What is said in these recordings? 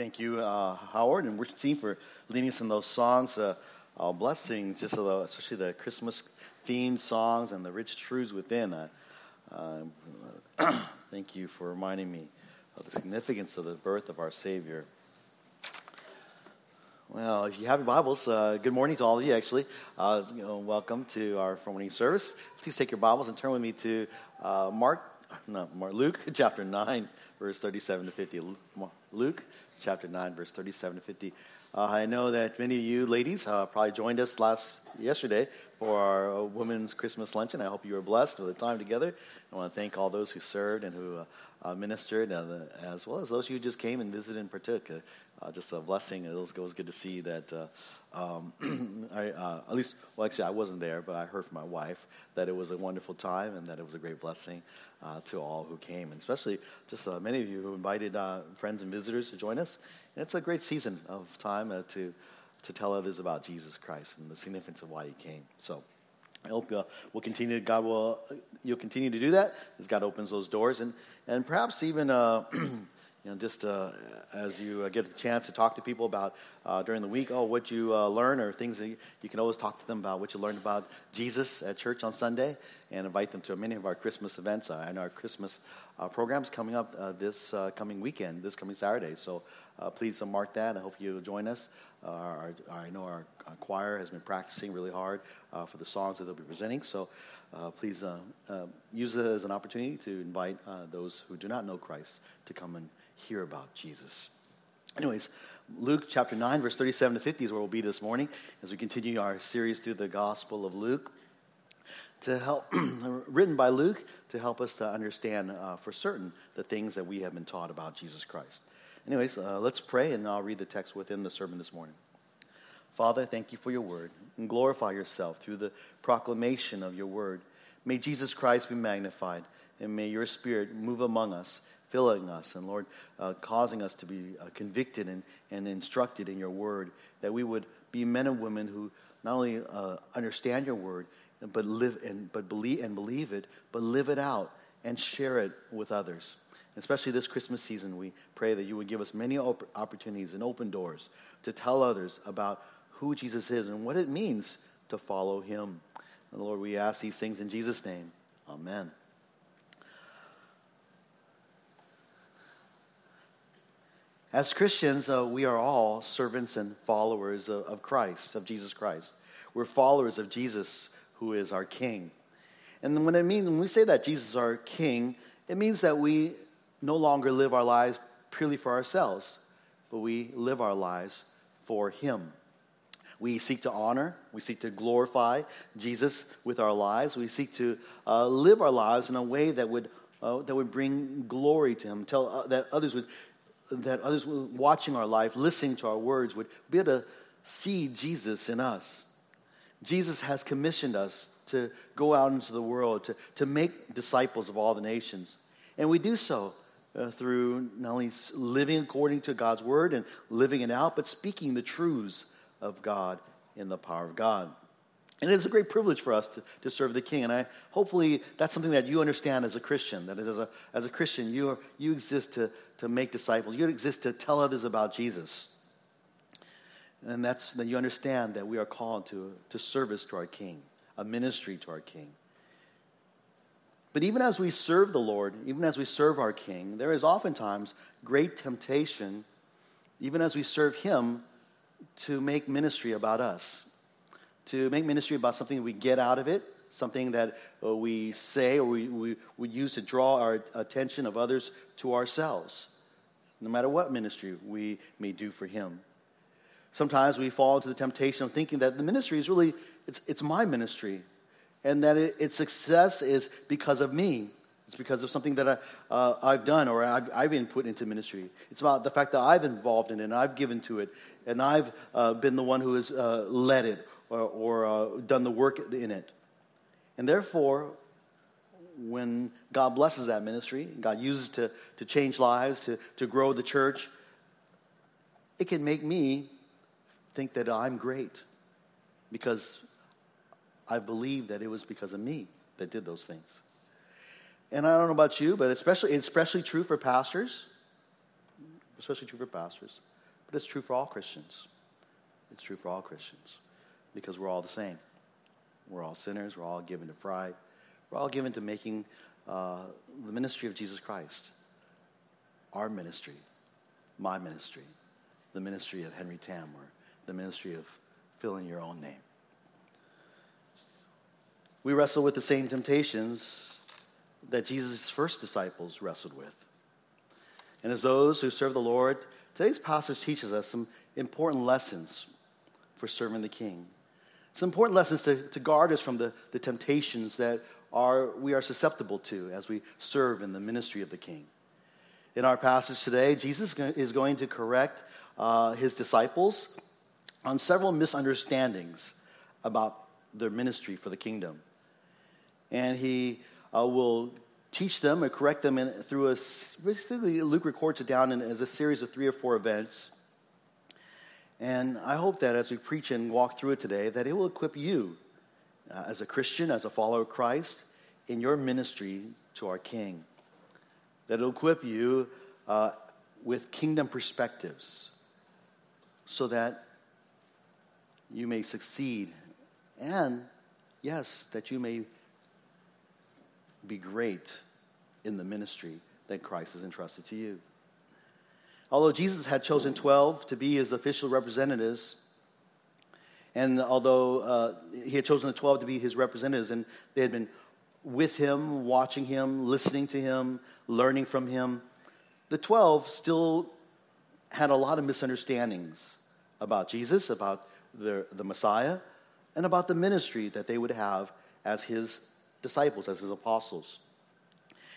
Thank you, uh, Howard and worship team, for leading us in those songs. Uh, uh, blessings, just especially the Christmas themed songs and the rich truths within. Uh, uh, thank you for reminding me of the significance of the birth of our Savior. Well, if you have your Bibles, uh, good morning to all of you, actually. You know, welcome to our morning service. Please take your Bibles and turn with me to Mark, no, Mark, Luke chapter 9, verse 37 to 50. Luke chapter 9, verse 37 to 50. Uh, I know that many of you ladies uh, probably joined us last yesterday for our uh, women's Christmas luncheon. I hope you were blessed with the time together. I want to thank all those who served and who uh, uh, ministered, uh, as well as those who just came and visited and partook. just a blessing. It was, it was, good to see that. Um, I, at least, well, actually, I wasn't there, but I heard from my wife that it was a wonderful time and that it was a great blessing uh, to all who came, and especially just uh, many of you who invited uh, friends and visitors to join us. And it's a great season of time uh, to, to tell others about Jesus Christ and the significance of why he came. So I hope uh, we'll continue, God will, you'll continue to do that as God opens those doors, and, and perhaps even you know, just uh, as you uh, get the chance to talk to people about uh, during the week, oh, what you uh, learn or things that you, you, can always talk to them about what you learned about Jesus at church on Sunday and invite them to many of our Christmas events and our Christmas uh, programs coming up uh, this coming weekend, this coming Saturday. So please mark that. I hope you'll join us. Our, our, I know our, our, choir has been practicing really hard for the songs that they'll be presenting. So please use it as an opportunity to invite those who do not know Christ to come and hear about Jesus. Anyways, Luke chapter 9, verse 37 to 50 is where we'll be this morning as we continue our series through the Gospel of Luke. To help, written by Luke to help us to understand uh, for certain the things that we have been taught about Jesus Christ. Anyways, uh, let's pray and I'll read the text within the sermon this morning. Father, thank you for your word and glorify yourself through the proclamation of your word. May Jesus Christ be magnified and may your spirit move among us filling us and Lord, uh, causing us to be uh, convicted and, and instructed in your word, that we would be men and women who not only uh, understand your word, but live and but believe and believe it, but live it out and share it with others. Especially this Christmas season, we pray that you would give us many op- opportunities and open doors to tell others about who Jesus is and what it means to follow him. And Lord, we ask these things in Jesus' name. Amen. As Christians, uh, we are all servants and followers of, of Christ, of Jesus Christ. We're followers of Jesus, who is our King. And when, it means, when we say that Jesus is our King, it means that we no longer live our lives purely for ourselves, but we live our lives for Him. We seek to honor, we seek to glorify Jesus with our lives. We seek to uh, live our lives in a way that would, uh, that would bring glory to Him, tell uh, that others would that others watching our life, listening to our words, would be able to see Jesus in us. Jesus has commissioned us to go out into the world, to, to make disciples of all the nations. And we do so uh, through not only living according to God's word and living it out, but speaking the truths of God in the power of God. And it is a great privilege for us to, to serve the King. And I hopefully that's something that you understand as a Christian. That as a, as a Christian, you, are, you exist to, to make disciples. You exist to tell others about Jesus. And that's that you understand that we are called to, to service to our King, a ministry to our King. But even as we serve the Lord, even as we serve our King, there is oftentimes great temptation, even as we serve Him, to make ministry about us to make ministry about something we get out of it, something that uh, we say or we, we, we use to draw our attention of others to ourselves, no matter what ministry we may do for Him. Sometimes we fall into the temptation of thinking that the ministry is really, it's, it's my ministry, and that it, its success is because of me. It's because of something that I, uh, I've done or I've, I've, been put into ministry. It's about the fact that I've involved in it and I've given to it and I've uh, been the one who has uh, led it or, or uh, done the work in it. And therefore, when God blesses that ministry, God uses to, to change lives, to, to grow the church, it can make me think that I'm great because I believe that it was because of me that did those things. And I don't know about you, but especially, it's especially true for pastors especially true for pastors, but it's true for all Christians. It's true for all Christians because we're all the same. We're all sinners. We're all given to pride. We're all given to making uh, the ministry of Jesus Christ our ministry, my ministry, the ministry of Henry Tam, or the ministry of filling your own name. We wrestle with the same temptations that Jesus' first disciples wrestled with. And as those who serve the Lord, today's passage teaches us some important lessons for serving the King. Some important lessons to, to guard us from the, the temptations that are, we are susceptible to as we serve in the ministry of the King. In our passage today, Jesus is going to correct uh, his disciples on several misunderstandings about their ministry for the kingdom. And he uh, will teach them and correct them in, through a, basically, Luke records it down in, as a series of three or four events. And I hope that as we preach and walk through it today, that it will equip you uh, as a Christian, as a follower of Christ, in your ministry to our King. That it'll equip you uh, with kingdom perspectives so that you may succeed and, yes, that you may be great in the ministry that Christ has entrusted to you. Although Jesus had chosen 12 to be his official representatives, and although uh, he had chosen the 12 to be his representatives, and they had been with him, watching him, listening to him, learning from him, the 12 still had a lot of misunderstandings about Jesus, about the, the Messiah, and about the ministry that they would have as his disciples, as his apostles.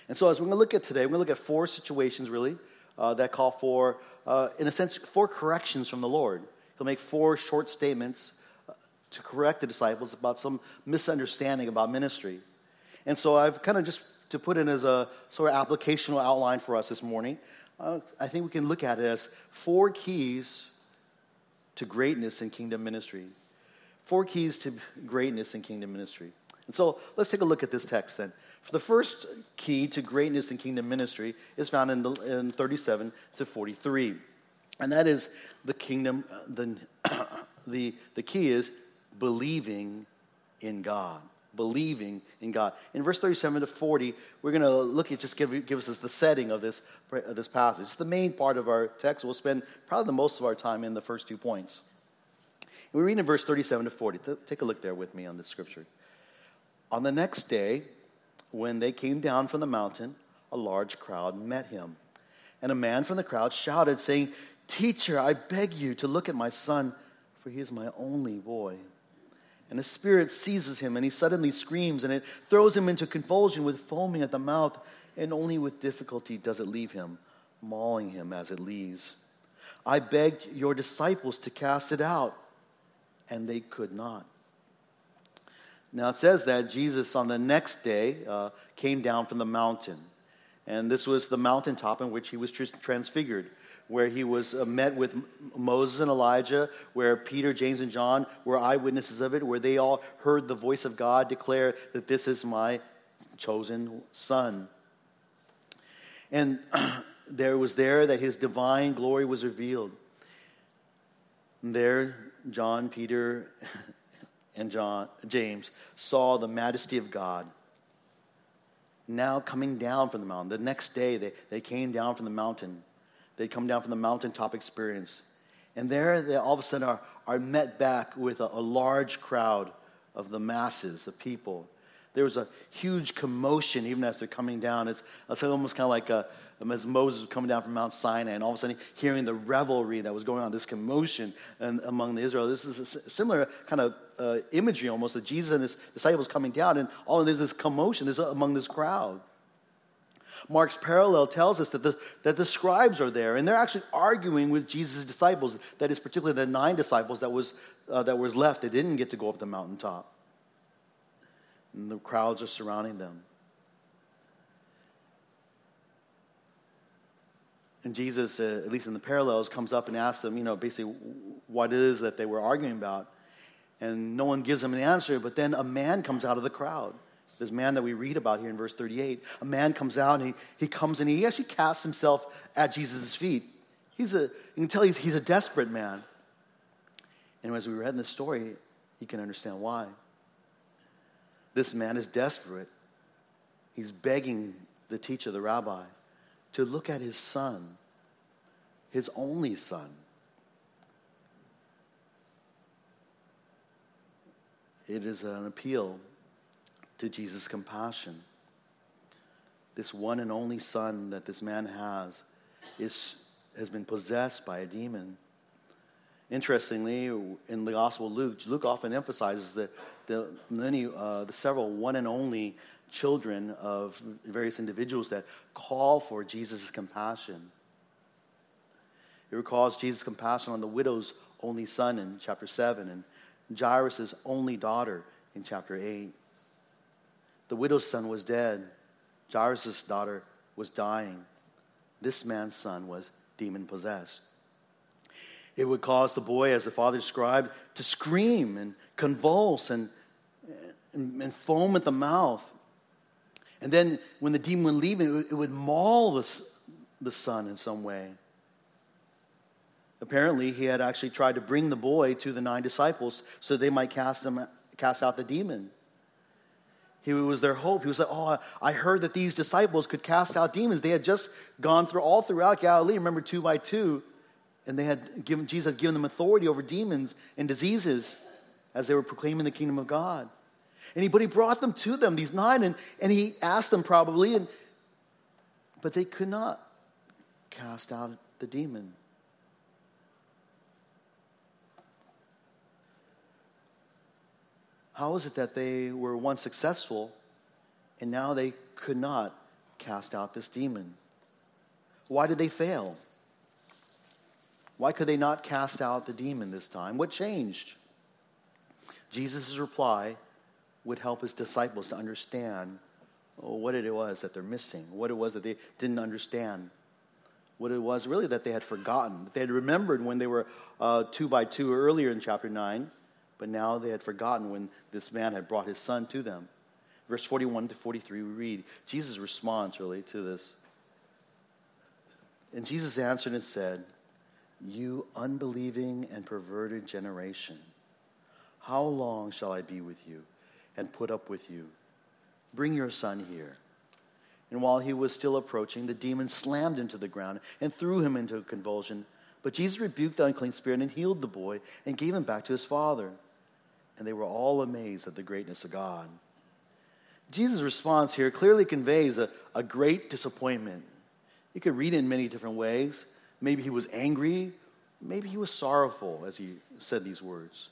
And so, as we're going to look at today, we're going to look at four situations really uh, that call for, uh, in a sense, four corrections from the Lord. He'll make four short statements uh, to correct the disciples about some misunderstanding about ministry. And so, I've kind of just to put in as a sort of applicational outline for us this morning, uh, I think we can look at it as four keys to greatness in kingdom ministry. Four keys to greatness in kingdom ministry. And so let's take a look at this text then. The first key to greatness in kingdom ministry is found in, the, in 37 to 43. And that is the kingdom, uh, the, the, the key is believing in God. Believing in God. In verse 37 to 40, we're going to look at just give, give us the setting of this, of this passage. It's the main part of our text. We'll spend probably the most of our time in the first two points. We read in verse 37 to 40. Take a look there with me on this scripture. On the next day, when they came down from the mountain, a large crowd met him. And a man from the crowd shouted, saying, Teacher, I beg you to look at my son, for he is my only boy. And a spirit seizes him, and he suddenly screams, and it throws him into convulsion with foaming at the mouth, and only with difficulty does it leave him, mauling him as it leaves. I begged your disciples to cast it out, and they could not. Now it says that Jesus on the next day uh, came down from the mountain. And this was the mountaintop in which he was transfigured, where he was uh, met with Moses and Elijah, where Peter, James, and John were eyewitnesses of it, where they all heard the voice of God declare that this is my chosen son. And there was there that his divine glory was revealed. And there, John, Peter, and John, James saw the majesty of God now coming down from the mountain. The next day, they, they came down from the mountain. They come down from the mountaintop experience. And there, they all of a sudden are, are met back with a, a large crowd of the masses, the people. There was a huge commotion even as they're coming down. It's, it's almost kind of like a, as Moses was coming down from Mount Sinai, and all of a sudden hearing the revelry that was going on, this commotion and, among the Israel. This is a similar kind of uh, imagery almost that Jesus and his disciples coming down, and all of there's this commotion there's among this crowd. Mark's parallel tells us that the, that the scribes are there, and they're actually arguing with Jesus' disciples. That is, particularly the nine disciples that was, uh, that was left. They didn't get to go up the mountaintop. And the crowds are surrounding them. And Jesus, uh, at least in the parallels, comes up and asks them, you know, basically what it is that they were arguing about. And no one gives them an answer, but then a man comes out of the crowd. This man that we read about here in verse 38. A man comes out and he, he comes and he actually casts himself at Jesus' feet. He's a, you can tell he's, he's a desperate man. And as we read in the story, you can understand why. This man is desperate. He's begging the teacher, the rabbi, to look at his son, his only son. It is an appeal to Jesus' compassion. This one and only son that this man has is, has been possessed by a demon. Interestingly, in the Gospel of Luke, Luke often emphasizes that the many, uh, the several one and only children of various individuals that call for Jesus' compassion. It recalls Jesus' compassion on the widow's only son in chapter 7 and Jairus' only daughter in chapter 8. The widow's son was dead. Jairus' daughter was dying. This man's son was demon possessed. It would cause the boy, as the father described, to scream and convulse and, and, and foam at the mouth. And then when the demon would leave, would, it would maul the, the son in some way. Apparently, he had actually tried to bring the boy to the nine disciples so they might cast, him, cast out the demon. He was their hope. He was like, Oh, I heard that these disciples could cast out demons. They had just gone through all throughout Galilee, remember, two by two, and they had given, Jesus had given them authority over demons and diseases as they were proclaiming the kingdom of God. And he, but he brought them to them, these nine, and, and he asked them probably, and, but they could not cast out the demon. How is it that they were once successful and now they could not cast out this demon? Why did they fail? Why could they not cast out the demon this time? What changed? Jesus' reply would help his disciples to understand what it was that they're missing, what it was that they didn't understand, what it was really that they had forgotten, that they had remembered when they were uh, two by two earlier in chapter 9 but now they had forgotten when this man had brought his son to them. Verse 41 to 43, we read Jesus' response really to this. And Jesus answered and said, You unbelieving and perverted generation, how long shall I be with you and put up with you? Bring your son here. And while he was still approaching, the demon slammed him to the ground and threw him into a convulsion. But Jesus rebuked the unclean spirit and healed the boy and gave him back to his father and they were all amazed at the greatness of God. Jesus' response here clearly conveys a, a great disappointment. You could read it in many different ways. Maybe he was angry, maybe he was sorrowful as he said these words.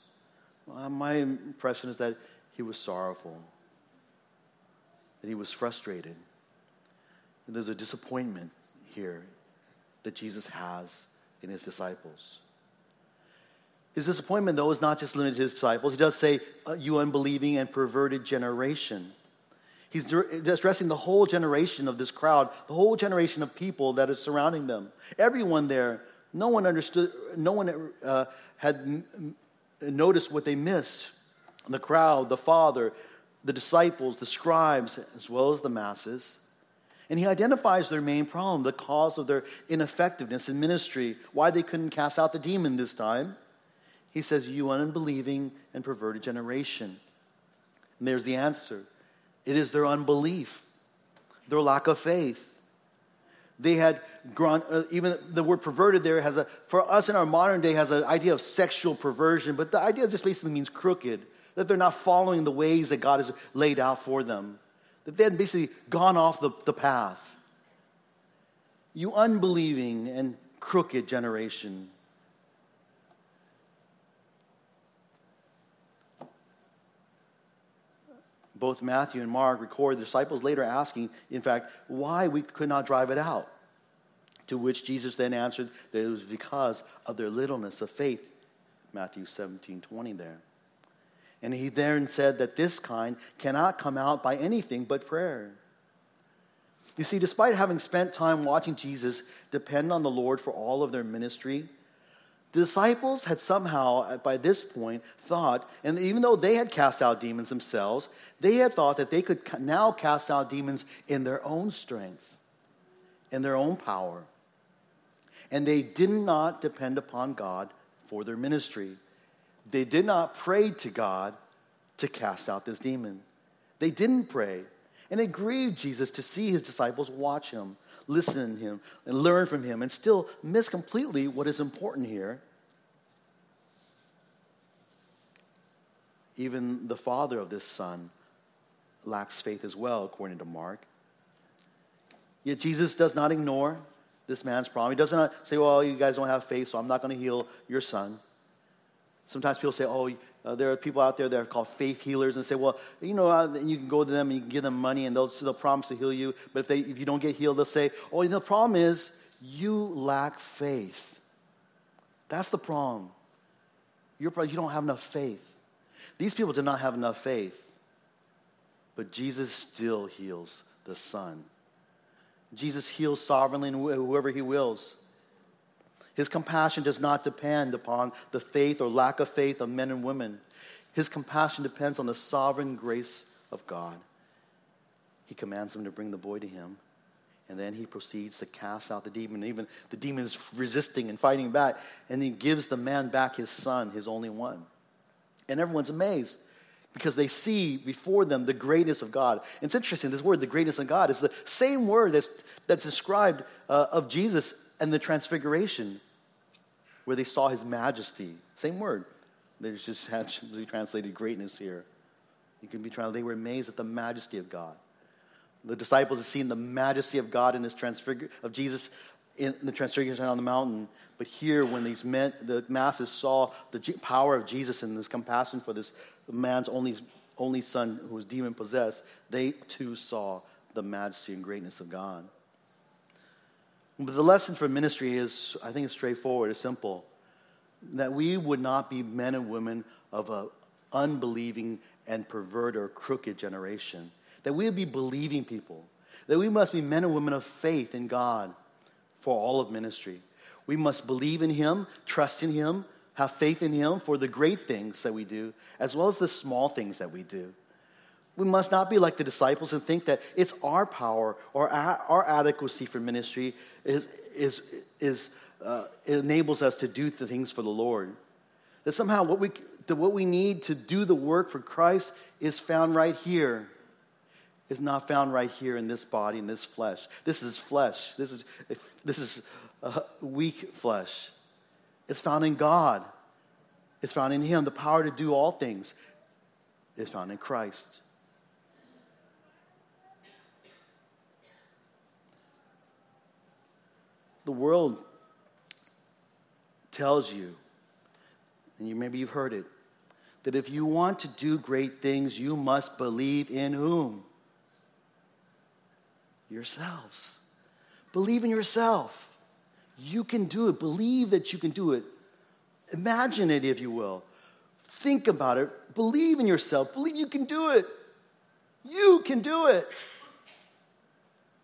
Well, my impression is that he was sorrowful, that he was frustrated. There's a disappointment here that Jesus has in his disciples. His disappointment, though, is not just limited to his disciples. He does say, uh, You unbelieving and perverted generation. He's addressing the whole generation of this crowd, the whole generation of people that is surrounding them. Everyone there, no one understood, no one uh, had noticed what they missed. The crowd, the Father, the disciples, the scribes, as well as the masses. And he identifies their main problem, the cause of their ineffectiveness in ministry, why they couldn't cast out the demon this time. He says, You unbelieving and perverted generation. And there's the answer it is their unbelief, their lack of faith. They had grown, uh, even the word perverted there has a, for us in our modern day, has an idea of sexual perversion, but the idea just basically means crooked, that they're not following the ways that God has laid out for them, that they had basically gone off the, the path. You unbelieving and crooked generation. both Matthew and Mark record the disciples later asking, in fact, why we could not drive it out. To which Jesus then answered that it was because of their littleness of faith. Matthew 17 20 there. And he then said that this kind cannot come out by anything but prayer. You see, despite having spent time watching Jesus depend on the Lord for all of their ministry, the disciples had somehow, by this point, thought, and even though they had cast out demons themselves, they had thought that they could now cast out demons in their own strength, in their own power. and they did not depend upon God for their ministry. They did not pray to God to cast out this demon. They didn't pray. And it grieved Jesus to see his disciples watch him, listen to him, and learn from him, and still miss completely what is important here. Even the father of this son lacks faith as well, according to Mark. Yet Jesus does not ignore this man's problem. He does not say, Well, you guys don't have faith, so I'm not going to heal your son. Sometimes people say, Oh, uh, there are people out there that are called faith healers and say, Well, you know, uh, you can go to them and you can give them money and they'll, they'll promise to heal you. But if, they, if you don't get healed, they'll say, Oh, you know, the problem is you lack faith. That's the problem. You're, you don't have enough faith. These people did not have enough faith. But Jesus still heals the son. Jesus heals sovereignly and whoever he wills. His compassion does not depend upon the faith or lack of faith of men and women. His compassion depends on the sovereign grace of God. He commands them to bring the boy to him, and then he proceeds to cast out the demon. Even the demon is resisting and fighting back, and he gives the man back his son, his only one. And everyone's amazed because they see before them the greatness of God. It's interesting, this word, the greatness of God, is the same word that's, that's described uh, of Jesus and the transfiguration, where they saw his majesty. Same word. There's just had to be translated greatness here. You can be translated, they were amazed at the majesty of God. The disciples had seen the majesty of God in his transfigure of Jesus in the transfiguration on the mountain. But here, when these men, the masses saw the power of Jesus and this compassion for this man's only, only son who was demon possessed, they too saw the majesty and greatness of God. But the lesson for ministry is, I think, it's straightforward, it's simple. That we would not be men and women of an unbelieving and perverted or crooked generation. That we would be believing people. That we must be men and women of faith in God for all of ministry. We must believe in Him, trust in Him, have faith in Him for the great things that we do, as well as the small things that we do. We must not be like the disciples and think that it's our power or our adequacy for ministry is, is, is, uh, enables us to do the things for the Lord. That somehow what we, that what we need to do the work for Christ is found right here, is not found right here in this body, in this flesh. This is flesh. This is, this is uh, weak flesh. It's found in God. It's found in Him. The power to do all things is found in Christ. The world tells you, and you, maybe you've heard it, that if you want to do great things, you must believe in whom? Yourselves. Believe in yourself. You can do it. Believe that you can do it. Imagine it, if you will. Think about it. Believe in yourself. Believe you can do it. You can do it.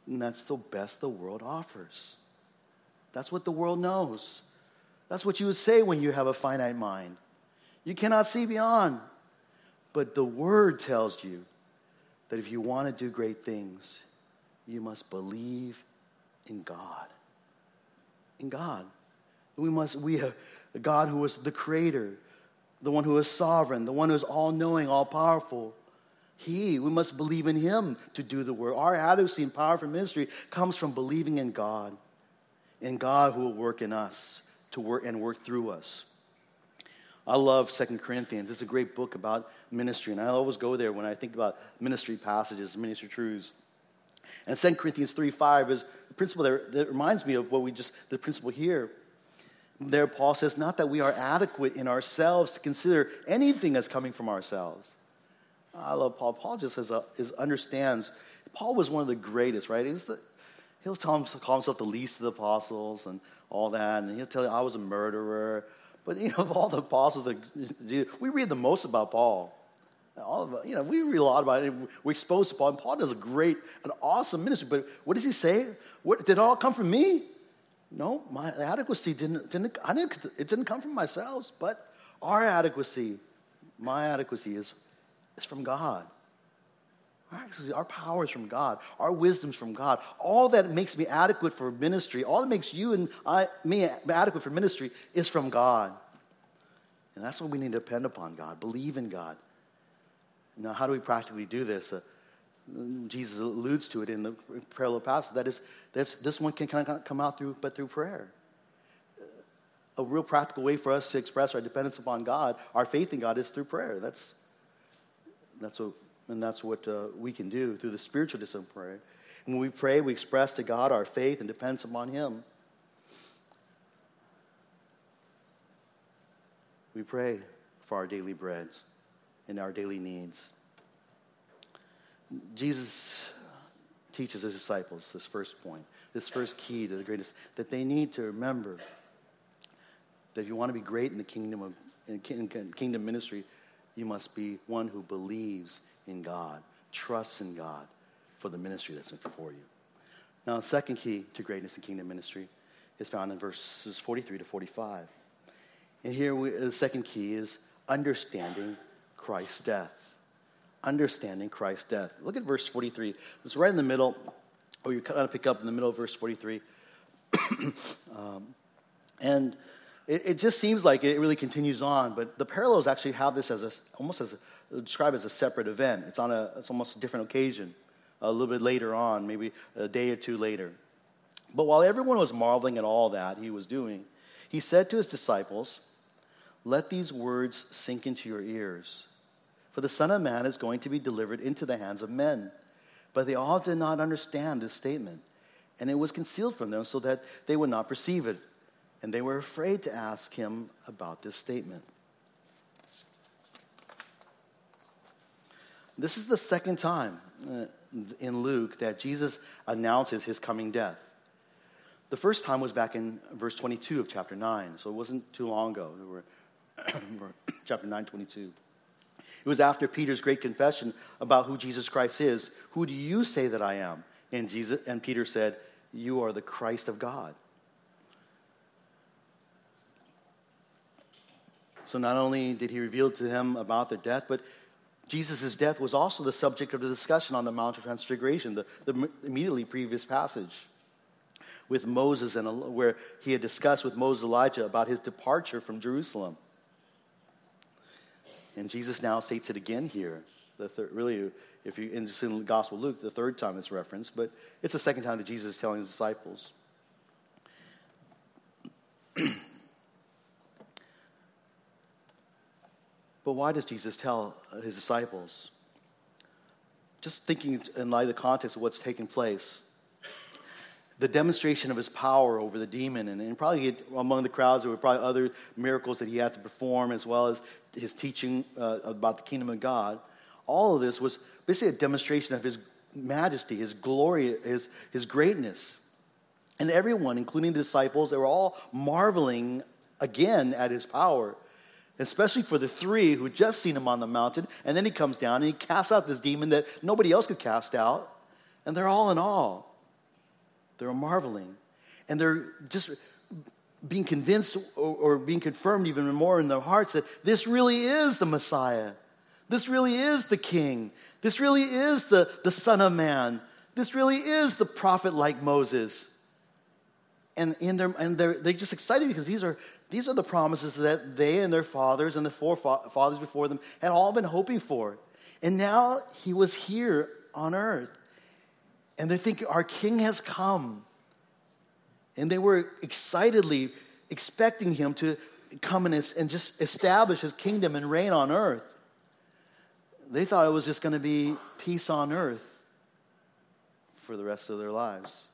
And that's the best the world offers. That's what the world knows. That's what you would say when you have a finite mind. You cannot see beyond. But the word tells you that if you want to do great things, you must believe in God in God. We must, we have a God who is the creator, the one who is sovereign, the one who is all knowing, all powerful. He, we must believe in Him to do the work. Our adequacy and power for ministry comes from believing in God, in God who will work in us to work and work through us. I love Second Corinthians. It's a great book about ministry, and I always go there when I think about ministry passages, ministry truths. And 2 Corinthians 3 5 is the principle there that reminds me of what we just, the principle here. There, Paul says, not that we are adequate in ourselves to consider anything as coming from ourselves. I love Paul. Paul just has a, is, understands. Paul was one of the greatest, right? He was the, he'll tell himself, call himself the least of the apostles and all that. And he'll tell you, I was a murderer. But, you know, of all the apostles, that, we read the most about Paul all of you know, we read a lot about it. We're exposed to Paul, and Paul does a great, an awesome ministry. But what does he say? What, did it all come from me? No, my adequacy didn't, didn't, I didn't, it didn't come from myself, but our adequacy, my adequacy is, is from God. Actually, our power is from God. Our wisdom's from God. All that makes me adequate for ministry, all that makes you and I, me adequate for ministry is from God. And that's what we need to depend upon God, believe in God. Now, how do we practically do this? Uh, Jesus alludes to it in the parallel passage. That is, this, this one can kind of come out through, but through prayer. A real practical way for us to express our dependence upon God, our faith in God, is through prayer. That's, that's what and that's what uh, we can do through the spiritual discipline of prayer. And when we pray, we express to God our faith and dependence upon Him. We pray for our daily breads and our daily needs. Jesus teaches his disciples this first point, this first key to the greatest, that they need to remember that if you want to be great in the kingdom of in kingdom ministry, you must be one who believes in God, trusts in God for the ministry that's before you. Now, the second key to greatness in kingdom ministry is found in verses 43 to 45. And here, we, the second key is understanding Christ's death. Understanding Christ's death. Look at verse 43. It's right in the middle, or you kind of pick up in the middle of verse 43. um, and it, it, just seems like it really continues on, but the parallels actually have this as a, almost as a, described as a separate event. It's on a, it's almost a different occasion, a little bit later on, maybe a day or two later. But while everyone was marveling at all that he was doing, he said to his disciples, Let these words sink into your ears. For the Son of Man is going to be delivered into the hands of men. But they all did not understand this statement, and it was concealed from them so that they would not perceive it. And they were afraid to ask him about this statement. This is the second time uh, in Luke that Jesus announces his coming death. The first time was back in verse 22 of chapter 9, so it wasn't too long ago. We were chapter 9, 22. It was after Peter's great confession about who Jesus Christ is. Who do you say that I am? And, Jesus, and Peter said, You are the Christ of God. So not only did he reveal to him about their death, but Jesus' death was also the subject of the discussion on the Mount of Transfiguration, the, the immediately previous passage with Moses and where he had discussed with Moses Elijah about his departure from Jerusalem. And Jesus now states it again here. The third, really, if you're interested in the Gospel of Luke, the third time it's referenced, but it's the second time that Jesus is telling his disciples. But why does Jesus tell his disciples? Just thinking in light of the context of what's taking place, the demonstration of his power over the demon, and, and probably among the crowds, there were probably other miracles that he had to perform, as well as his teaching uh, about the kingdom of God. All of this was basically a demonstration of his majesty, his glory, his, his greatness. And everyone, including the disciples, they were all marveling again at his power especially for the three who just seen him on the mountain. And then he comes down and he casts out this demon that nobody else could cast out. And they're all in awe. They're marveling. And they're just being convinced or, or being confirmed even more in their hearts that this really is the Messiah. This really is the King. This really is the, the Son of Man. This really is the prophet like Moses. And, in their, and they're, they're just excited because these are these are the promises that they and their fathers and the forefathers before them had all been hoping for. And now he was here on earth. And they're thinking, our king has come. And they were excitedly expecting him to come and, and just establish his kingdom and reign on earth. They thought it was just going to be peace on earth for the rest of their lives.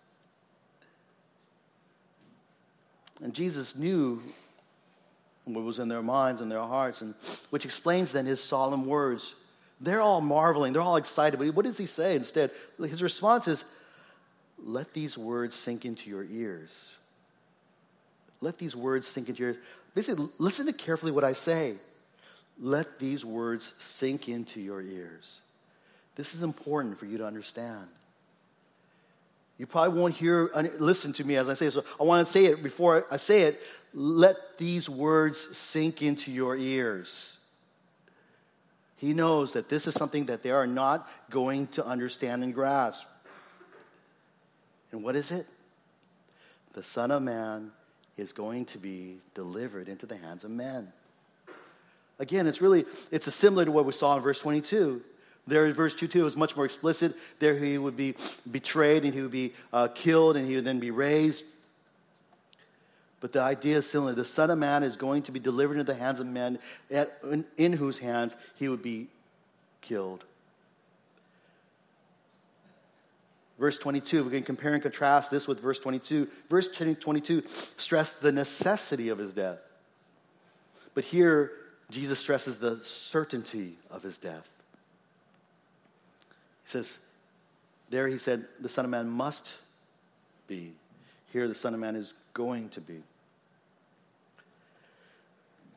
And Jesus knew what was in their minds and their hearts, and which explains then his solemn words. They're all marveling, they're all excited, but what does he say instead? His response is, Let these words sink into your ears. Let these words sink into your ears. Basically, listen to carefully what I say. Let these words sink into your ears. This is important for you to understand. You probably won't hear, listen to me as I say it. So I want to say it before I say it let these words sink into your ears. He knows that this is something that they are not going to understand and grasp. And what is it? The Son of Man is going to be delivered into the hands of men. Again, it's really, it's similar to what we saw in verse 22. There in verse 22, it was much more explicit. There he would be betrayed and he would be uh, killed and he would then be raised. But the idea is similar. The Son of Man is going to be delivered into the hands of men, at, in, in whose hands he would be killed. Verse 22, we can compare and contrast this with verse 22. Verse 22 stressed the necessity of his death. But here, Jesus stresses the certainty of his death. He says, there he said, the Son of Man must be. Here, the Son of Man is going to be.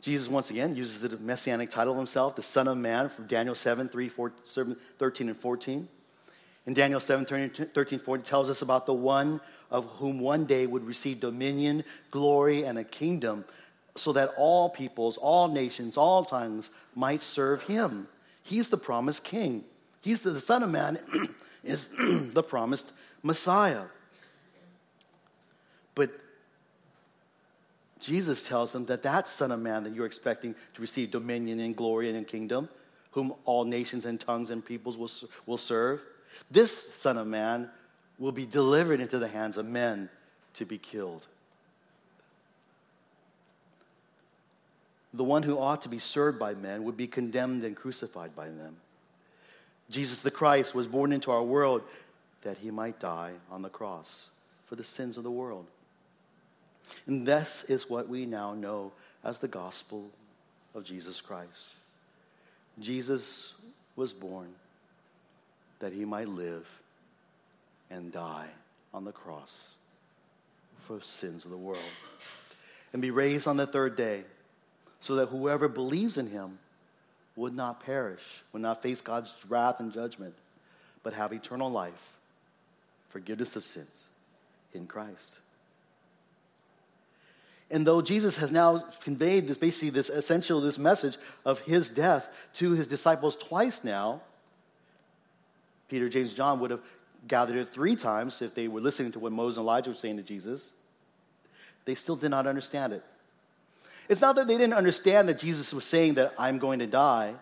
Jesus, once again, uses the messianic title of himself, the Son of Man, from Daniel 7, 3, 4, 13, and 14. In Daniel 7, 13, 14, tells us about the one of whom one day would receive dominion, glory, and a kingdom, so that all peoples, all nations, all tongues might serve him. He's the promised king. He's the, the Son of Man, is the promised Messiah. But Jesus tells them that that Son of Man that you're expecting to receive dominion and glory and kingdom, whom all nations and tongues and peoples will, will serve, this Son of Man will be delivered into the hands of men to be killed. The one who ought to be served by men would be condemned and crucified by them. Jesus the Christ was born into our world that he might die on the cross for the sins of the world. And this is what we now know as the gospel of Jesus Christ. Jesus was born that he might live and die on the cross for sins of the world and be raised on the third day so that whoever believes in him would not perish, would not face God's wrath and judgment, but have eternal life, forgiveness of sins in Christ. And though Jesus has now conveyed this basically this essential this message of his death to his disciples twice now, Peter, James, John would have gathered it three times if they were listening to what Moses and Elijah were saying to Jesus. They still did not understand it. It's not that they didn't understand that Jesus was saying that I'm going to die.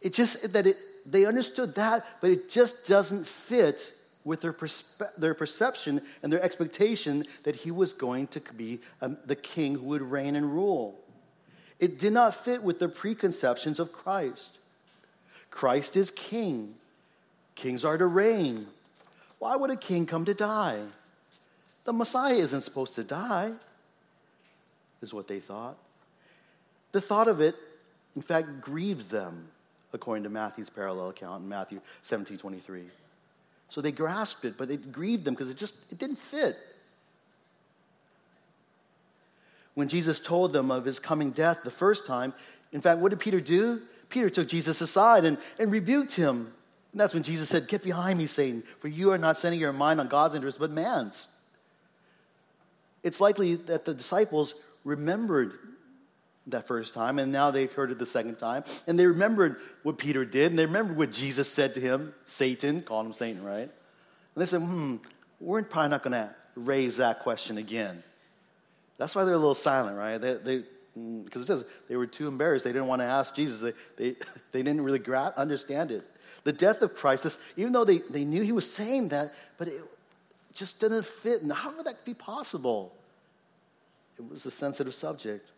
It's just that it, they understood that, but it just doesn't fit with their, perspe- their perception and their expectation that he was going to be um, the king who would reign and rule. It did not fit with their preconceptions of Christ. Christ is king, kings are to reign. Why would a king come to die? The Messiah isn't supposed to die, is what they thought. The thought of it, in fact, grieved them, according to Matthew's parallel account in Matthew 17 23. So they grasped it, but it grieved them because it just it didn't fit. When Jesus told them of his coming death the first time, in fact, what did Peter do? Peter took Jesus aside and, and rebuked him. And that's when Jesus said, Get behind me, Satan, for you are not setting your mind on God's interest, but man's. It's likely that the disciples remembered that first time, and now they've heard it the second time, and they remembered what Peter did, and they remembered what Jesus said to him, Satan, called him Satan, right? And they said, hmm, we're probably not going to raise that question again. That's why they're a little silent, right? They, they because mm, it says they were too embarrassed. They didn't want to ask Jesus. They, they, they didn't really gra- understand it. The death of Christ, this, even though they, they knew he was saying that, but it just didn't fit. And how would that be possible? It was a sensitive subject.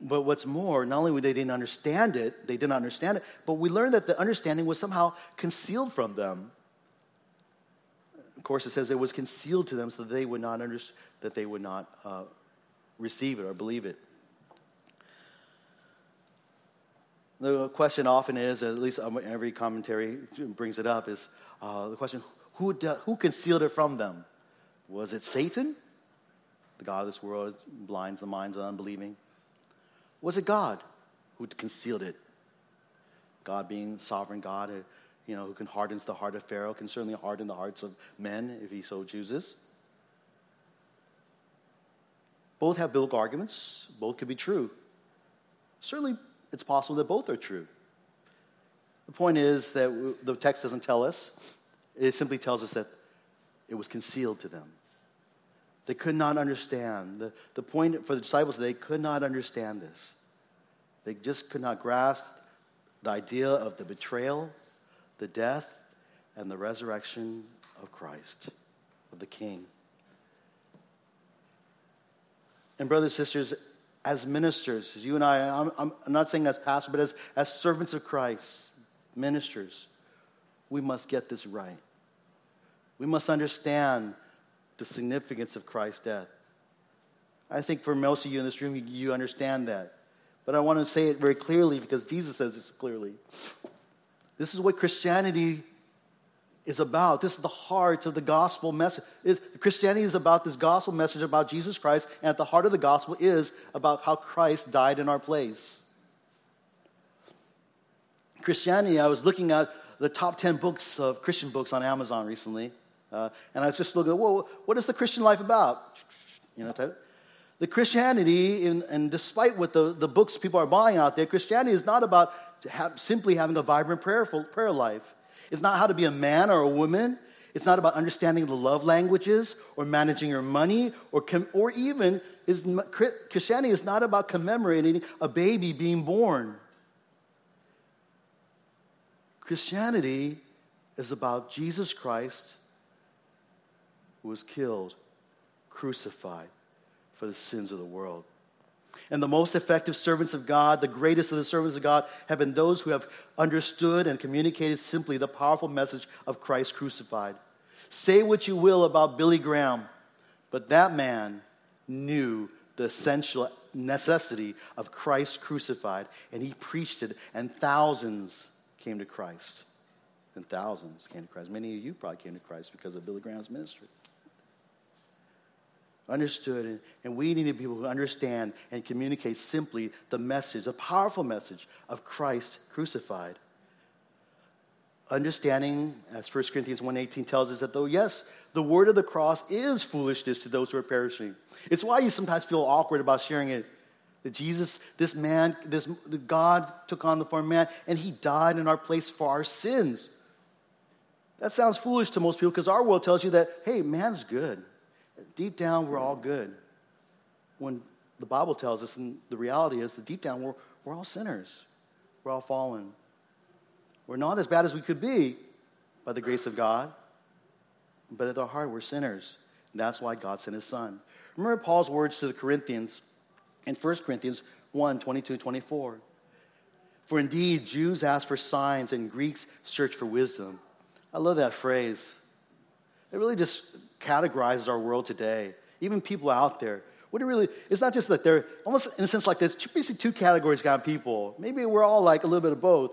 But what's more, not only they didn't understand it, they didn't understand it, but we learned that the understanding was somehow concealed from them. Of course, it says it was concealed to them so that they would not under, that they would not uh, receive it or believe it. The question often is, at least every commentary brings it up, is uh, the question: who, who concealed it from them? Was it Satan, the god of this world, blinds the minds of unbelieving? Was it God who concealed it? God being sovereign God, uh, you know, who can harden the heart of Pharaoh, can certainly harden the hearts of men if he so chooses. Both have biblical arguments, both could be true. Certainly, it's possible that both are true. The point is that the text doesn't tell us, it simply tells us that it was concealed to them. They could not understand. The, the point for the disciples, they could not understand this. They just could not grasp the idea of the betrayal, the death, and the resurrection of Christ, of the King. And, brothers and sisters, as ministers, as you and I, I'm, I'm not saying as pastors, but as, as servants of Christ, ministers, we must get this right. We must understand the significance of Christ's death. I think for most of you in this room, you, understand that. But I want to say it very clearly because Jesus says this clearly. This is what Christianity is about. This is the heart of the gospel message. Christianity is about this gospel message about Jesus Christ, and at the heart of the gospel is about how Christ died in our place. Christianity, I was looking at the top 10 books of Christian books on Amazon recently, uh, and I was just looking, well, what is the Christian life about? You know, type. The Christianity, in, and despite what the, the books people are buying out there, Christianity is not about have, simply having a vibrant prayerful, prayer life. It's not how to be a man or a woman. It's not about understanding the love languages or managing your money or, com- or even is, Christianity is not about commemorating a baby being born. Christianity is about Jesus Christ who was killed, crucified for the sins of the world. And the most effective servants of God, the greatest of the servants of God, have been those who have understood and communicated simply the powerful message of Christ crucified. Say what you will about Billy Graham, but that man knew the essential necessity of Christ crucified, and he preached it, and thousands came to Christ. And thousands came to Christ. Many of you probably came to Christ because of Billy Graham's ministry understood, and we need people who understand and communicate simply the message, the powerful message of Christ crucified. Understanding, as 1 Corinthians 1.18 tells us, that though, yes, the word of the cross is foolishness to those who are perishing. It's why you sometimes feel awkward about sharing it. That Jesus, this man, this God took on the form of man, and he died in our place for our sins. That sounds foolish to most people because our world tells you that, hey, man's good deep down, we're all good. When the Bible tells us, and the reality is that deep down, we're, we're all sinners. We're all fallen. We're not as bad as we could be by the grace of God, but at our heart, we're sinners. And that's why God sent his son. Remember Paul's words to the Corinthians in 1 Corinthians 1 22 24. For indeed, Jews ask for signs and Greeks search for wisdom. I love that phrase. It really just categorizes our world today, even people out there. What it really, it's not just that they're almost in a sense like there's basically two categories of people. Maybe we're all like a little bit of both.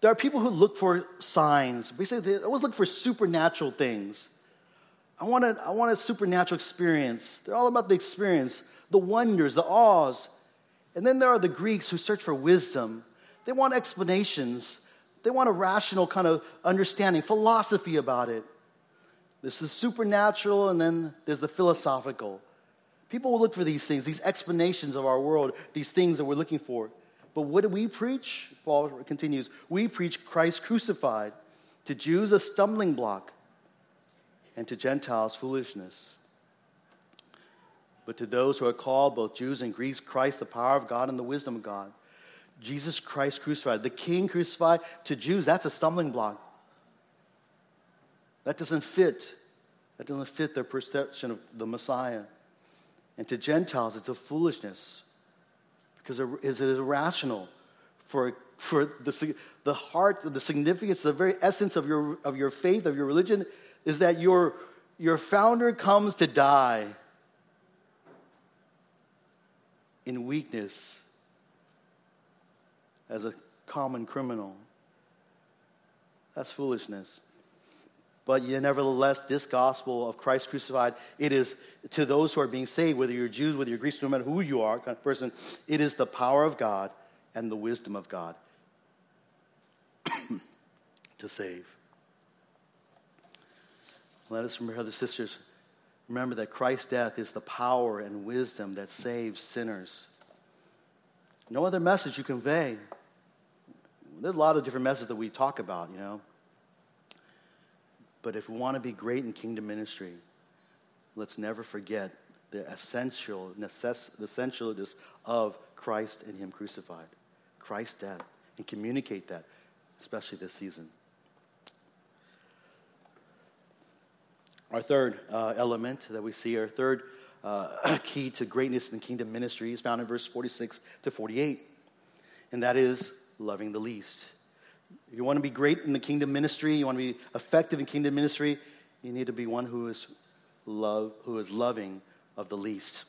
There are people who look for signs. Basically, they always look for supernatural things. I want, a, I want a supernatural experience. They're all about the experience, the wonders, the awes. And then there are the Greeks who search for wisdom. They want explanations. They want a rational kind of understanding, philosophy about it. There's the supernatural, and then there's the philosophical. People will look for these things, these explanations of our world, these things that we're looking for. But what do we preach? Paul continues We preach Christ crucified, to Jews a stumbling block, and to Gentiles foolishness. But to those who are called, both Jews and Greeks, Christ, the power of God and the wisdom of God. Jesus Christ crucified, the King crucified, to Jews, that's a stumbling block. That doesn't fit. That doesn't fit their perception of the Messiah. And to Gentiles, it's a foolishness because it is irrational for, for the, the heart, the significance, the very essence of your, of your faith, of your religion, is that your, your founder comes to die in weakness as a common criminal. That's foolishness. But nevertheless, this gospel of Christ crucified, it is to those who are being saved, whether you're Jews, whether you're Greeks, no matter who you are, kind of person, it is the power of God and the wisdom of God to save. Let us remember, brothers sisters, remember that Christ's death is the power and wisdom that saves sinners. No other message you convey. There's a lot of different messages that we talk about, you know. But if we want to be great in kingdom ministry, let's never forget the essential necess- the essentialness of Christ and Him crucified, Christ's death, and communicate that, especially this season. Our third uh, element that we see, our third uh, key to greatness in kingdom ministry, is found in verse 46 to 48, and that is loving the least. If you want to be great in the kingdom ministry, you want to be effective in kingdom ministry, you need to be one who is love, who is loving of the least.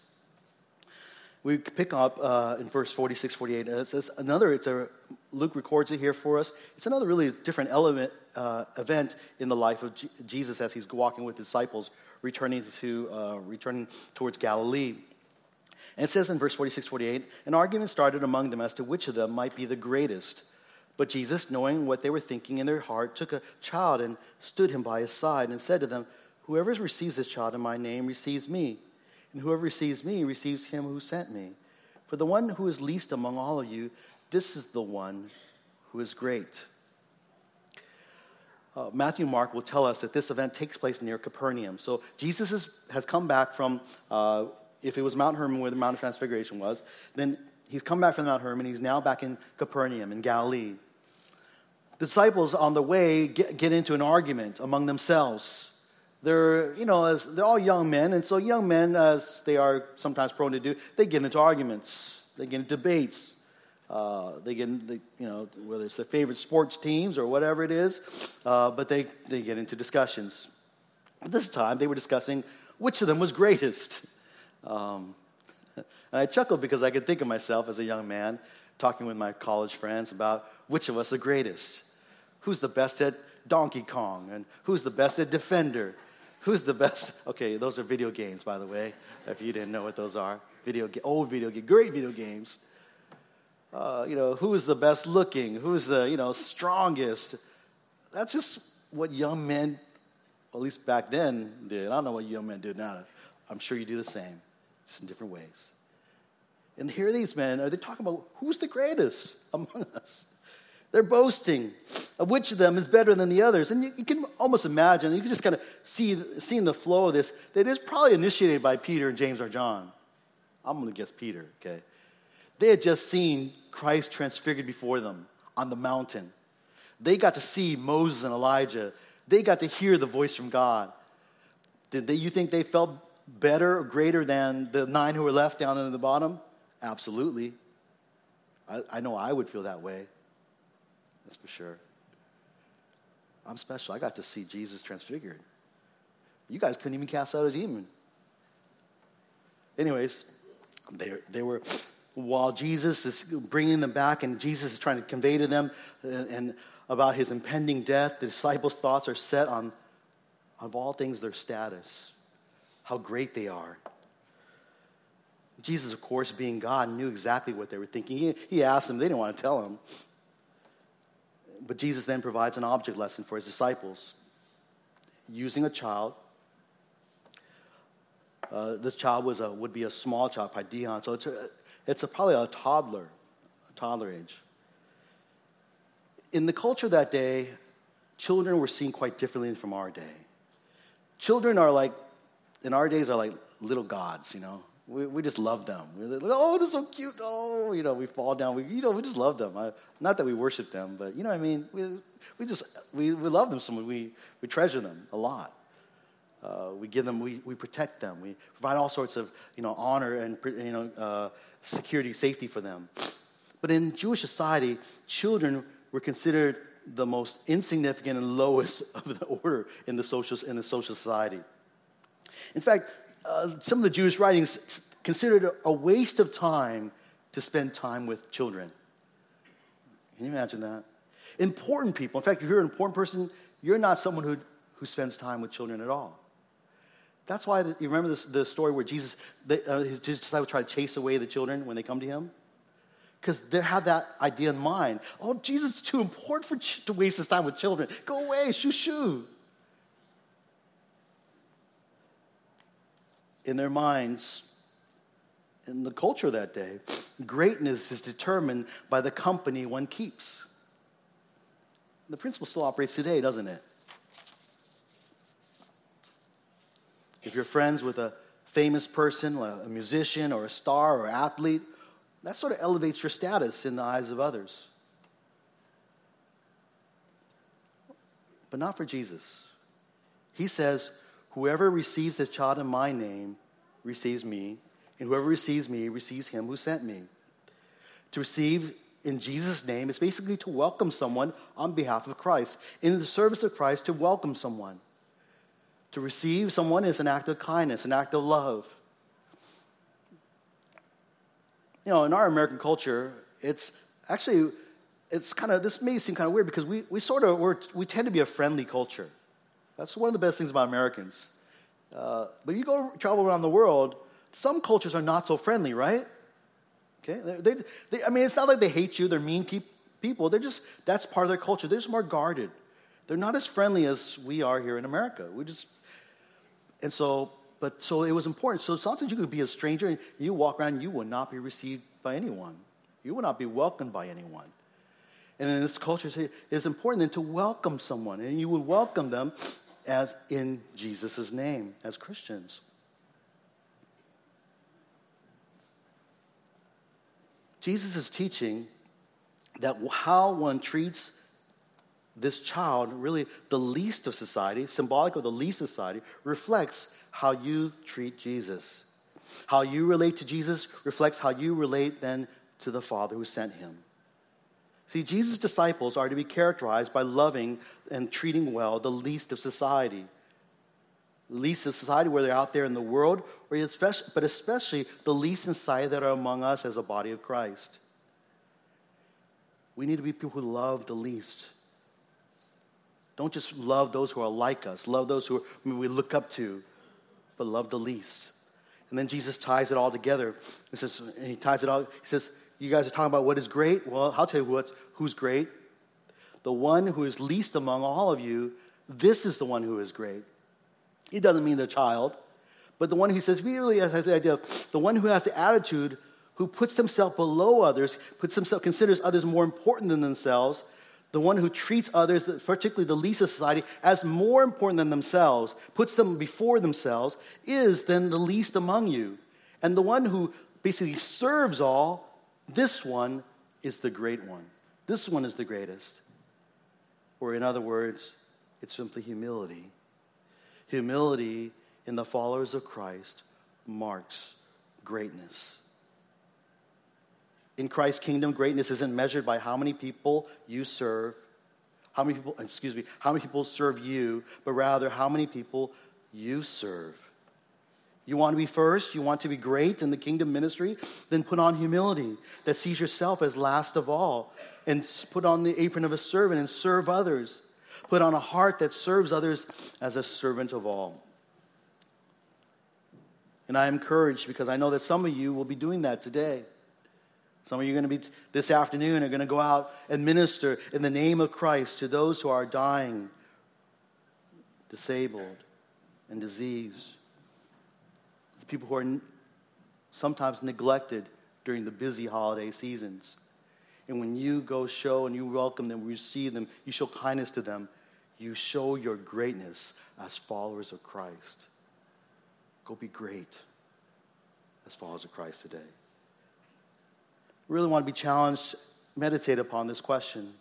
We pick up uh, in verse 46, 48. It says another, it's a, Luke records it here for us. It's another really different element uh, event in the life of G- Jesus as he's walking with disciples, returning, to, uh, returning towards Galilee. And it says in verse 46 48, an argument started among them as to which of them might be the greatest. But Jesus, knowing what they were thinking in their heart, took a child and stood him by his side and said to them, Whoever receives this child in my name receives me, and whoever receives me receives him who sent me. For the one who is least among all of you, this is the one who is great. Uh, Matthew Mark will tell us that this event takes place near Capernaum. So Jesus is, has come back from, uh, if it was Mount Hermon where the Mount of Transfiguration was, then he's come back from Mount Hermon. He's now back in Capernaum in Galilee. Disciples on the way get, get into an argument among themselves. They're, you know, as, they're all young men, and so young men, as they are sometimes prone to do, they get into arguments, they get into debates. Uh, they get, you know, whether it's their favorite sports teams or whatever it is, uh, but they, they get into discussions. At this time, they were discussing which of them was greatest. Um, and I chuckled because I could think of myself as a young man talking with my college friends about which of us the greatest. Who's the best at Donkey Kong? And who's the best at Defender? Who's the best? Okay, those are video games, by the way, if you didn't know what those are. Video, game old video game, great video games uh, you know, who's the best looking, who's the, you know, strongest. That's just what young men, at least back then, did. I don't know what young men do now. I'm sure you do the same, just in different ways. And here these men are they talking about who's the greatest among us? They're boasting of which of them is better than the others. And you, you can almost imagine, you can just kind of see seeing the flow of this, that is probably initiated by Peter and James or John. I'm going to guess Peter, okay? They had just seen Christ transfigured before them on the mountain. They got to see Moses and Elijah. They got to hear the voice from God. Did they, you think they felt better or greater than the nine who were left down in the bottom? Absolutely. I, I know I would feel that way. That's for sure. I'm special. I got to see Jesus transfigured. You guys couldn't even cast out a demon. Anyways, they, they were while Jesus is bringing them back and Jesus is trying to convey to them and, and about his impending death, the disciples' thoughts are set on, of all things, their status, how great they are. Jesus, of course, being God, knew exactly what they were thinking. He, he asked them, they didn't want to tell him. But Jesus then provides an object lesson for his disciples using a child. Uh, this child was a, would be a small child, paidion. So it's a, it's a, probably a toddler, a toddler age. In the culture that day, children were seen quite differently from our day. Children are like, in our days, are like little gods, you know. We, we just love them. We're like, oh, they're so cute. Oh, you know, we fall down. We, you know, we just love them. I, not that we worship them, but you know what I mean? We, we just, we, we love them so we, we treasure them a lot. Uh, we give them, we, we protect them. We provide all sorts of, you know, honor and, you know, uh, security, safety for them. But in Jewish society, children were considered the most insignificant and lowest of the order in the social, in the social society. In fact, uh, some of the Jewish writings considered it a waste of time to spend time with children. Can you imagine that? Important people, in fact, if you're an important person, you're not someone who, who spends time with children at all. That's why you remember this, the story where Jesus, the, uh, his, his disciples try to chase away the children when they come to him? Because they have that idea in mind. Oh, Jesus is too important for ch- to waste his time with children. Go away, shoo shoo. In their minds, in the culture that day, greatness is determined by the company one keeps. The principle still operates today, doesn't it? If you're friends with a famous person, a musician or a star or athlete, that sort of elevates your status in the eyes of others. But not for Jesus. He says, Whoever receives this child in my name receives me, and whoever receives me receives him who sent me. To receive in Jesus' name is basically to welcome someone on behalf of Christ, in the service of Christ, to welcome someone. To receive someone is an act of kindness, an act of love. You know, in our American culture, it's actually, it's kind of, this may seem kind of weird because we, we sort of, we tend to be a friendly culture. That's one of the best things about Americans. Uh, but you go travel around the world, some cultures are not so friendly, right? Okay? They, they, they, I mean, it's not like they hate you, they're mean people. They're just, that's part of their culture. They're just more guarded. They're not as friendly as we are here in America. We just, and so, but so it was important. So sometimes you could be a stranger and you walk around, you will not be received by anyone. You will not be welcomed by anyone. And in this culture, it's important then to welcome someone, and you would welcome them as in Jesus' name, as Christians. Jesus is teaching that how one treats this child, really the least of society, symbolic of the least society, reflects how you treat Jesus. How you relate to Jesus reflects how you relate then to the Father who sent him. See, Jesus' disciples are to be characterized by loving and treating well the least of society. Least of society, where they're out there in the world, or especially, but especially the least in society that are among us as a body of Christ. We need to be people who love the least. Don't just love those who are like us, love those who we look up to, but love the least. And then Jesus ties it all together. He says, and he ties it all. He says, You guys are talking about what is great. Well, I'll tell you what, who's great. The one who is least among all of you, this is the one who is great. He doesn't mean the child, but the one who says, really has the idea of the one who has the attitude, who puts himself below others, puts himself, considers others more important than themselves, the one who treats others, particularly the least of society, as more important than themselves, puts them before themselves, is then the least among you. And the one who basically serves all, this one is the great one. This one is the greatest. Or, in other words, it's simply humility. Humility in the followers of Christ marks greatness in Christ's kingdom, greatness isn't measured by how many people you serve, how many people, excuse me, how many people serve you, but rather how many people you serve. You want to be first, you want to be great in the kingdom ministry, then put on humility that sees yourself as last of all, and put on the apron of a servant and serve others. Put on a heart that serves others as a servant of all. And I am encouraged because I know that some of you will be doing that today. Some of you are going to be this afternoon are going to go out and minister in the name of Christ to those who are dying, disabled, and diseased. The People who are sometimes neglected during the busy holiday seasons. And when you go show and you welcome them, receive them, you show kindness to them, you show your greatness as followers of Christ. Go be great as followers of Christ today really want to be challenged, meditate upon this question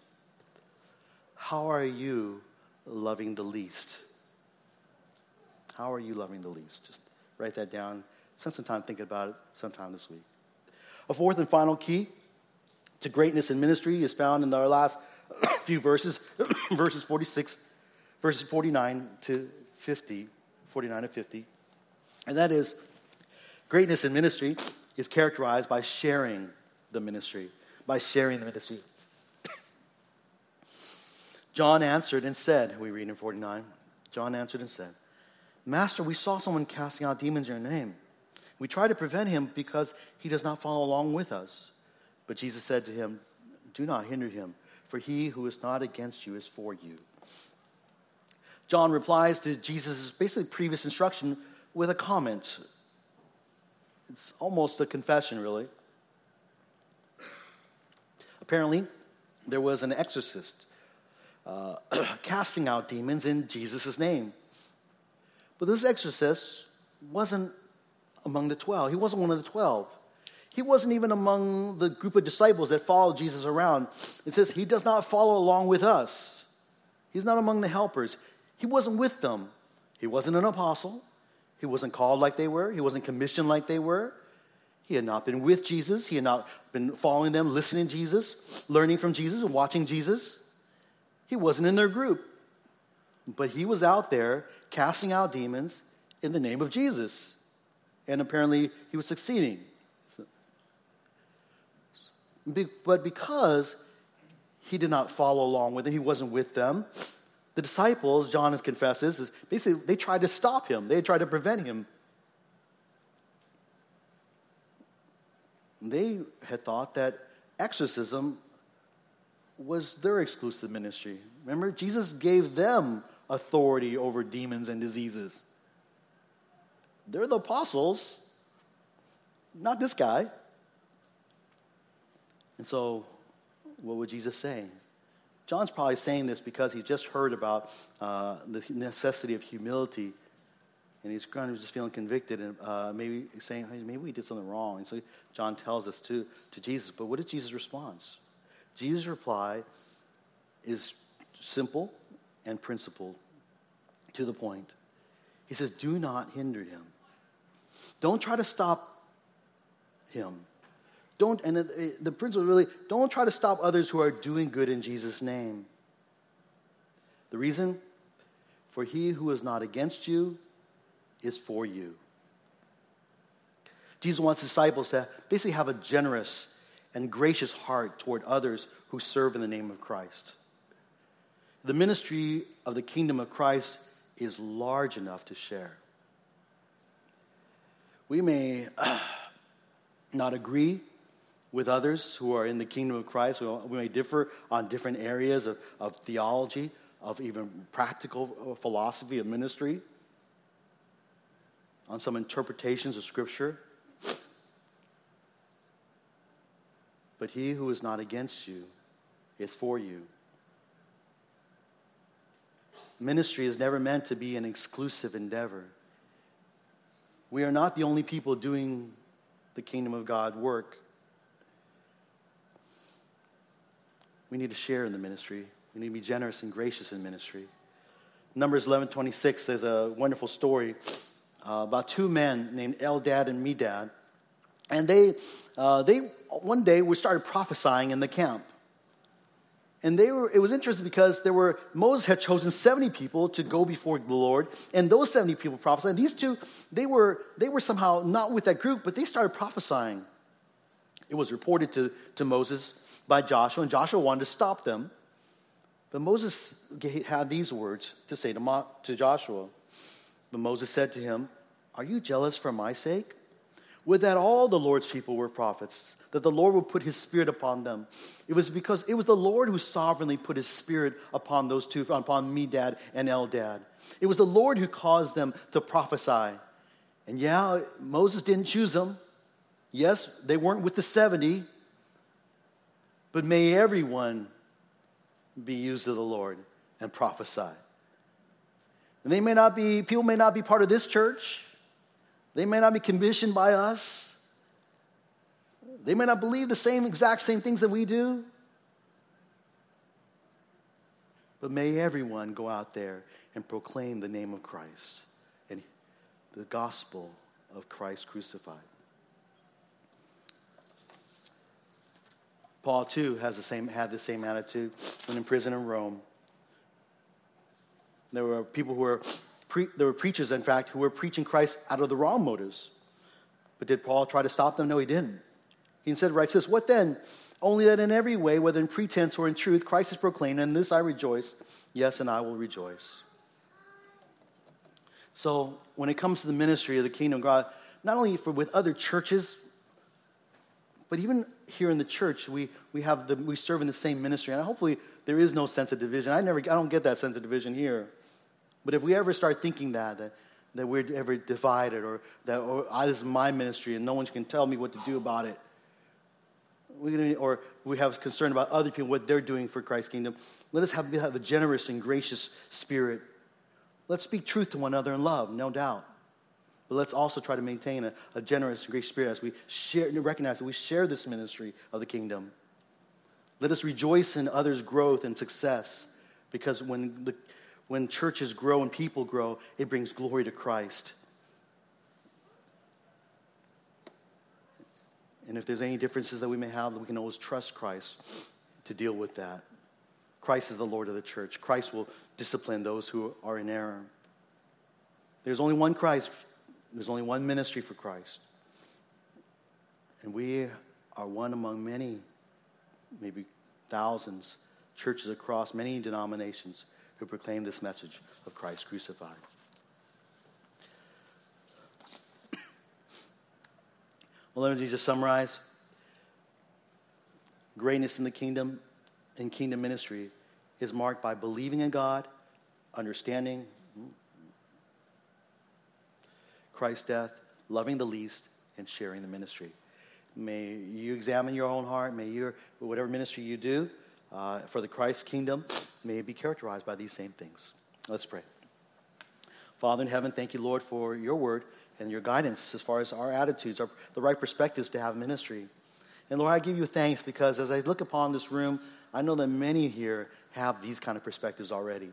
How are you loving the least? How are you loving the least? Just write that down. Spend some time thinking about it sometime this week. A fourth and final key to greatness in ministry is found in our last few verses, verses 46, verses 49 to 50, 49 to 50. And that is greatness in ministry is characterized by sharing the ministry, by sharing the ministry. John answered and said, we read in 49, John answered and said, Master, we saw someone casting out demons in your name. We tried to prevent him because he does not follow along with us. But Jesus said to him, Do not hinder him, for he who is not against you is for you. John replies to Jesus' basically previous instruction with a comment. It's almost a confession, really. Apparently, there was an exorcist uh, casting out demons in Jesus' name. But this exorcist wasn't among the 12. He wasn't one of the 12. He wasn't even among the group of disciples that followed Jesus around. It says he does not follow along with us. He's not among the helpers. He wasn't with them. He wasn't an apostle. He wasn't called like they were. He wasn't commissioned like they were. He had not been with Jesus. He had not been following them, listening to Jesus, learning from Jesus, and watching Jesus. He wasn't in their group. But he was out there casting out demons in the name of Jesus. And apparently he was succeeding. But because he did not follow along with them, he wasn't with them, the disciples, John this, is basically they tried to stop him, they tried to prevent him. They had thought that exorcism was their exclusive ministry. Remember, Jesus gave them authority over demons and diseases. They're the apostles, not this guy. And so, what would Jesus say? John's probably saying this because he's just heard about uh, the necessity of humility. And he's kind of just feeling convicted and uh, maybe saying, hey, maybe we did something wrong. And so John tells us to, to Jesus. But what is Jesus' response? Jesus' reply is simple and principled, to the point. He says, Do not hinder him. Don't try to stop him. Don't, and the, principle really, don't try to stop others who are doing good in Jesus' name. The reason? For he who is not against you is for you. Jesus wants disciples to basically have a generous and gracious heart toward others who serve in the name of Christ. The ministry of the kingdom of Christ is large enough to share. We may not agree with others who are in the kingdom of Christ. We may differ on different areas of, of theology, of even practical uh, philosophy of ministry, on some interpretations of Scripture. But he who is not against you is for you. Ministry is never meant to be an exclusive endeavor. We are not the only people doing the kingdom of God work. We need to share in the ministry. We need to be generous and gracious in ministry. Numbers 11 26, there's a wonderful story uh, about two men named Eldad and Medad. And they, uh, they one day we started prophesying in the camp. And they were, it was interesting because there were, Moses had chosen 70 people to go before the Lord, and those 70 people prophesied. These two, they were, they were somehow not with that group, but they started prophesying. It was reported to, to Moses by Joshua, and Joshua wanted to stop them. But Moses had these words to say to, to Joshua. But Moses said to him, Are you jealous for my sake? Would that all the Lord's people were prophets, that the Lord would put his spirit upon them. It was because it was the Lord who sovereignly put his spirit upon those two, upon Medad and Eldad. It was the Lord who caused them to prophesy. And yeah, Moses didn't choose them. Yes, they weren't with the 70, but may everyone be used of the Lord and prophesy. And they may not be, people may not be part of this church. They may not be commissioned by us. They may not believe the same exact same things that we do. But may everyone go out there and proclaim the name of Christ and the gospel of Christ crucified. Paul too has the same had the same attitude when in prison in Rome. There were people who were pre- there were preachers, in fact, who were preaching Christ out of the wrong motives. But did Paul try to stop them? No, he didn't. He instead writes this What then? Only that in every way, whether in pretense or in truth, Christ is proclaimed, and this I rejoice. Yes, and I will rejoice. So, when it comes to the ministry of the kingdom of God, not only for with other churches, but even here in the church, we, we have the, we serve in the same ministry, and hopefully there is no sense of division. I never, I don't get that sense of division here. But if we ever start thinking that, that, that we're ever divided or that or, oh, this is my ministry and no one can tell me what to do about it, we or we have concern about other people, what they're doing for Christ's kingdom. Let us have, have a generous and gracious spirit. Let's speak truth to one another in love, no doubt. But let's also try to maintain a, a generous and gracious spirit as we share, recognize that we share this ministry of the kingdom. Let us rejoice in others' growth and success because when, the, when churches grow and people grow, it brings glory to Christ. And if there's any differences that we may have, we can always trust Christ to deal with that. Christ is the Lord of the church. Christ will discipline those who are in error. There's only one Christ, there's only one ministry for Christ. And we are one among many, maybe thousands, churches across many denominations who proclaim this message of Christ crucified. Well, let me just summarize. Greatness in the kingdom and kingdom ministry is marked by believing in God, understanding Christ's death, loving the least, and sharing the ministry. May you examine your own heart. May your whatever ministry you do uh, for the Christ kingdom may be characterized by these same things. Let's pray. Father in heaven, thank you, Lord, for your word and your guidance as far as our attitudes, our, the right perspectives to have ministry. And Lord, I give you thanks because as I look upon this room, I know that many here have these kind of perspectives already.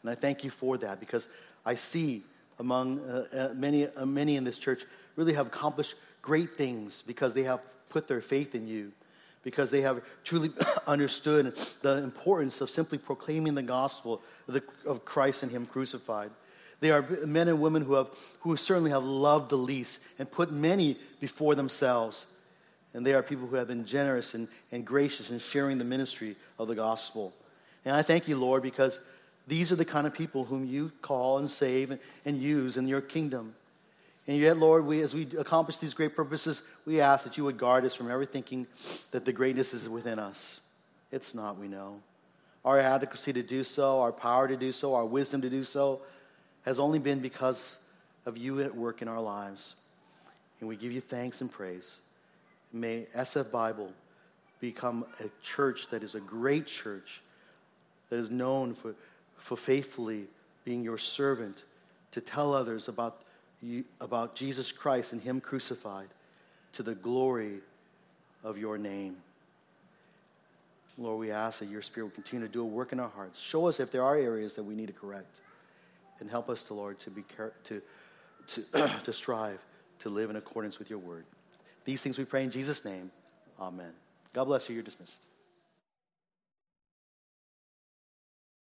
And I thank you for that because I see among uh, uh, many, uh, many in this church really have accomplished great things because they have put their faith in you, because they have truly understood the importance of simply proclaiming the gospel of, the, of Christ and Him crucified. They are men and women who, have, who certainly have loved the least and put many before themselves. And they are people who have been generous and, and gracious in sharing the ministry of the gospel. And I thank you, Lord, because these are the kind of people whom you call and save and, and use in your kingdom. And yet, Lord, we, as we accomplish these great purposes, we ask that you would guard us from ever thinking that the greatness is within us. It's not, we know. Our adequacy to do so, our power to do so, our wisdom to do so, has only been because of you at work in our lives. And we give you thanks and praise. May SF Bible become a church that is a great church, that is known for, for faithfully being your servant to tell others about, you, about Jesus Christ and Him crucified to the glory of your name. Lord, we ask that your Spirit will continue to do a work in our hearts. Show us if there are areas that we need to correct and help us, to Lord, to be to to, to strive to live in accordance with your word. These things we pray in Jesus' name. Amen. God bless you. You're dismissed.